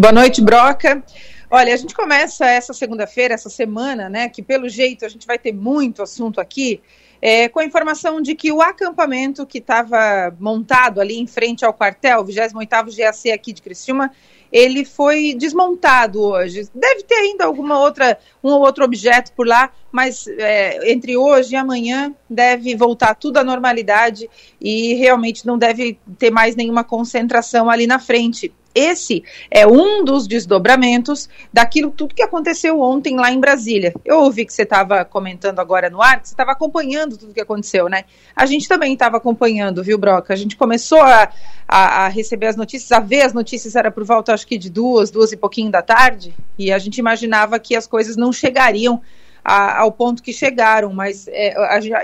Boa noite, Broca. Olha, a gente começa essa segunda-feira, essa semana, né? Que pelo jeito a gente vai ter muito assunto aqui, é, com a informação de que o acampamento que estava montado ali em frente ao quartel, 28º GAC aqui de Criciúma, ele foi desmontado hoje. Deve ter ainda alguma outra, um ou outro objeto por lá, mas é, entre hoje e amanhã deve voltar tudo à normalidade e realmente não deve ter mais nenhuma concentração ali na frente. Esse é um dos desdobramentos daquilo tudo que aconteceu ontem lá em Brasília. Eu ouvi que você estava comentando agora no ar, que você estava acompanhando tudo que aconteceu, né? A gente também estava acompanhando, viu, Broca? A gente começou a, a, a, receber as notícias, a ver as notícias, era por volta, acho que de duas, duas e pouquinho da tarde, e a gente imaginava que as coisas não chegariam a, ao ponto que chegaram, mas é,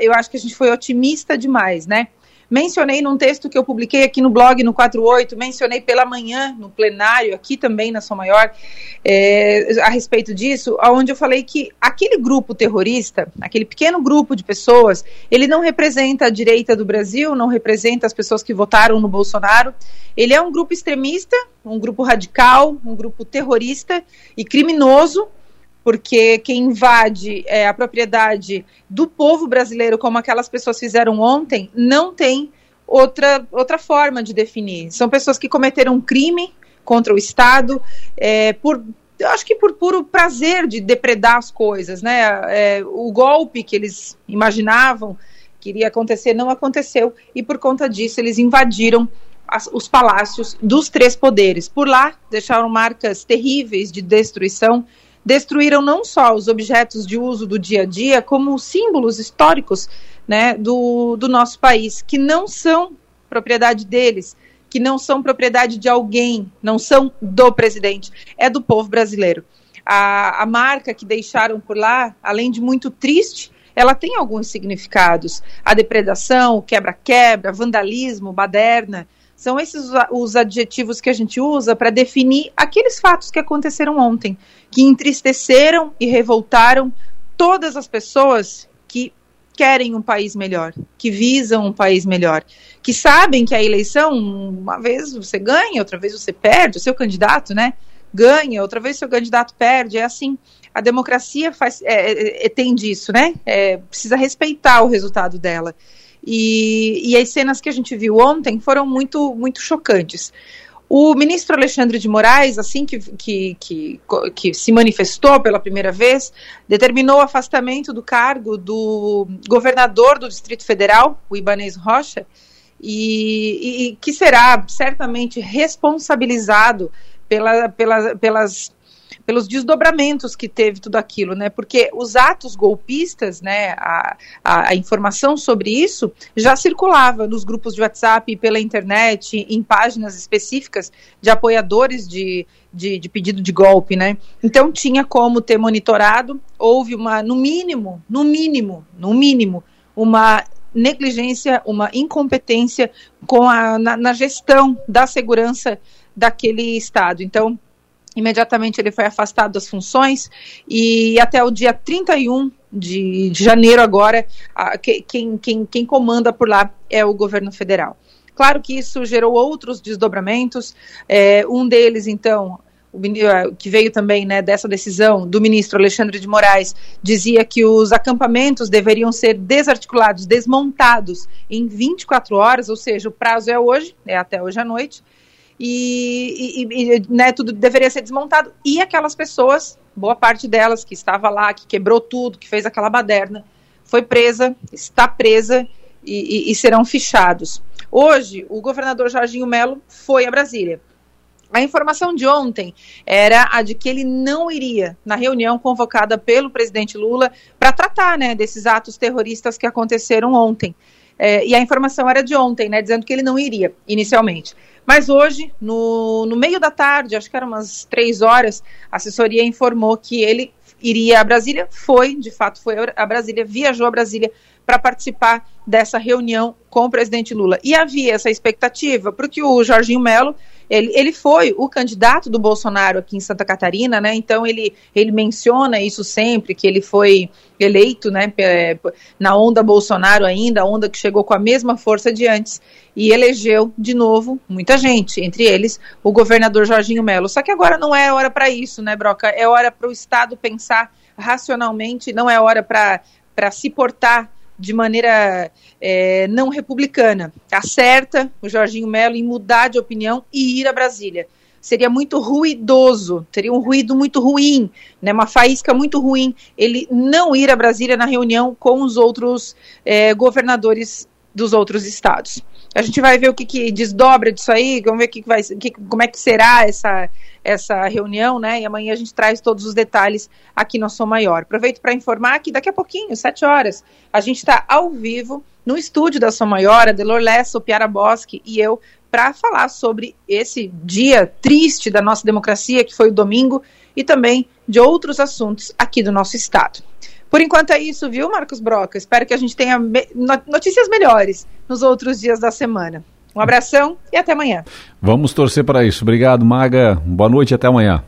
eu acho que a gente foi otimista demais, né? Mencionei num texto que eu publiquei aqui no blog no 48, mencionei pela manhã no plenário, aqui também na São Maior, é, a respeito disso, onde eu falei que aquele grupo terrorista, aquele pequeno grupo de pessoas, ele não representa a direita do Brasil, não representa as pessoas que votaram no Bolsonaro. Ele é um grupo extremista, um grupo radical, um grupo terrorista e criminoso porque quem invade é, a propriedade do povo brasileiro, como aquelas pessoas fizeram ontem, não tem outra, outra forma de definir. São pessoas que cometeram um crime contra o Estado é, por eu acho que por puro prazer de depredar as coisas, né? É, o golpe que eles imaginavam que iria acontecer não aconteceu e por conta disso eles invadiram as, os palácios dos três poderes. Por lá deixaram marcas terríveis de destruição destruíram não só os objetos de uso do dia a dia, como símbolos históricos né, do, do nosso país, que não são propriedade deles, que não são propriedade de alguém, não são do presidente, é do povo brasileiro. A, a marca que deixaram por lá, além de muito triste, ela tem alguns significados. A depredação, quebra-quebra, vandalismo, baderna, são esses os adjetivos que a gente usa para definir aqueles fatos que aconteceram ontem, que entristeceram e revoltaram todas as pessoas que querem um país melhor, que visam um país melhor, que sabem que a eleição, uma vez você ganha, outra vez você perde, o seu candidato, né? Ganha, outra vez seu candidato perde, é assim. A democracia faz, é, é, é tem disso, né? É, precisa respeitar o resultado dela. E, e as cenas que a gente viu ontem foram muito, muito chocantes. O ministro Alexandre de Moraes, assim que, que, que, que, se manifestou pela primeira vez, determinou o afastamento do cargo do governador do Distrito Federal, o Ibanez Rocha, e, e que será certamente responsabilizado pela, pela, pelas pelos desdobramentos que teve tudo aquilo, né? Porque os atos golpistas, né? A, a, a, informação sobre isso já circulava nos grupos de WhatsApp, pela internet, em páginas específicas de apoiadores de, de, de pedido de golpe, né? Então tinha como ter monitorado. Houve uma, no mínimo, no mínimo, no mínimo, uma negligência, uma incompetência com a, na, na gestão da segurança daquele estado. Então imediatamente ele foi afastado das funções e até o dia 31 de, de janeiro agora, a, quem, quem, quem comanda por lá é o governo federal. Claro que isso gerou outros desdobramentos, é, um deles, então, o, que veio também né, dessa decisão do ministro Alexandre de Moraes, dizia que os acampamentos deveriam ser desarticulados, desmontados em 24 horas, ou seja, o prazo é hoje, é até hoje à noite, e, e, e né, tudo deveria ser desmontado. E aquelas pessoas, boa parte delas que estava lá, que quebrou tudo, que fez aquela baderna, foi presa, está presa e, e serão fichados. Hoje, o governador Jorginho Melo foi a Brasília. A informação de ontem era a de que ele não iria na reunião convocada pelo presidente Lula para tratar né, desses atos terroristas que aconteceram ontem. É, e a informação era de ontem, né, dizendo que ele não iria inicialmente. Mas hoje, no, no meio da tarde, acho que eram umas três horas, a assessoria informou que ele iria a Brasília, foi, de fato, foi a Brasília, viajou a Brasília para participar dessa reunião com o presidente Lula. E havia essa expectativa, porque o Jorginho Melo, Ele, ele foi o candidato do Bolsonaro aqui em Santa Catarina, né? Então ele, ele menciona isso sempre, que ele foi eleito, né, na onda Bolsonaro ainda, a onda que chegou com a mesma força de antes e elegeu de novo muita gente, entre eles o governador Jorginho Melo. Só que agora não é hora para isso, né, Broca? É hora para o Estado pensar racionalmente, não é hora para se portar de maneira é, não republicana. Acerta o Jorginho Melo em mudar de opinião e ir a Brasília. Seria muito ruidoso, teria um ruído muito ruim, né, uma faísca muito ruim ele não ir a Brasília na reunião com os outros é, governadores dos outros estados. A gente vai ver o que, que desdobra disso aí, vamos ver que que vai, que, como é que será essa, essa reunião, né? E amanhã a gente traz todos os detalhes aqui no Som Maior. Aproveito para informar que daqui a pouquinho, sete horas, a gente está ao vivo no estúdio da Som Maior, a Delor Lessa, o Piara Bosque e eu, para falar sobre esse dia triste da nossa democracia, que foi o domingo, e também de outros assuntos aqui do nosso estado. Por enquanto é isso, viu, Marcos Broca? Espero que a gente tenha notícias melhores nos outros dias da semana. Um abração e até amanhã. Vamos torcer para isso. Obrigado, Maga. Boa noite e até amanhã.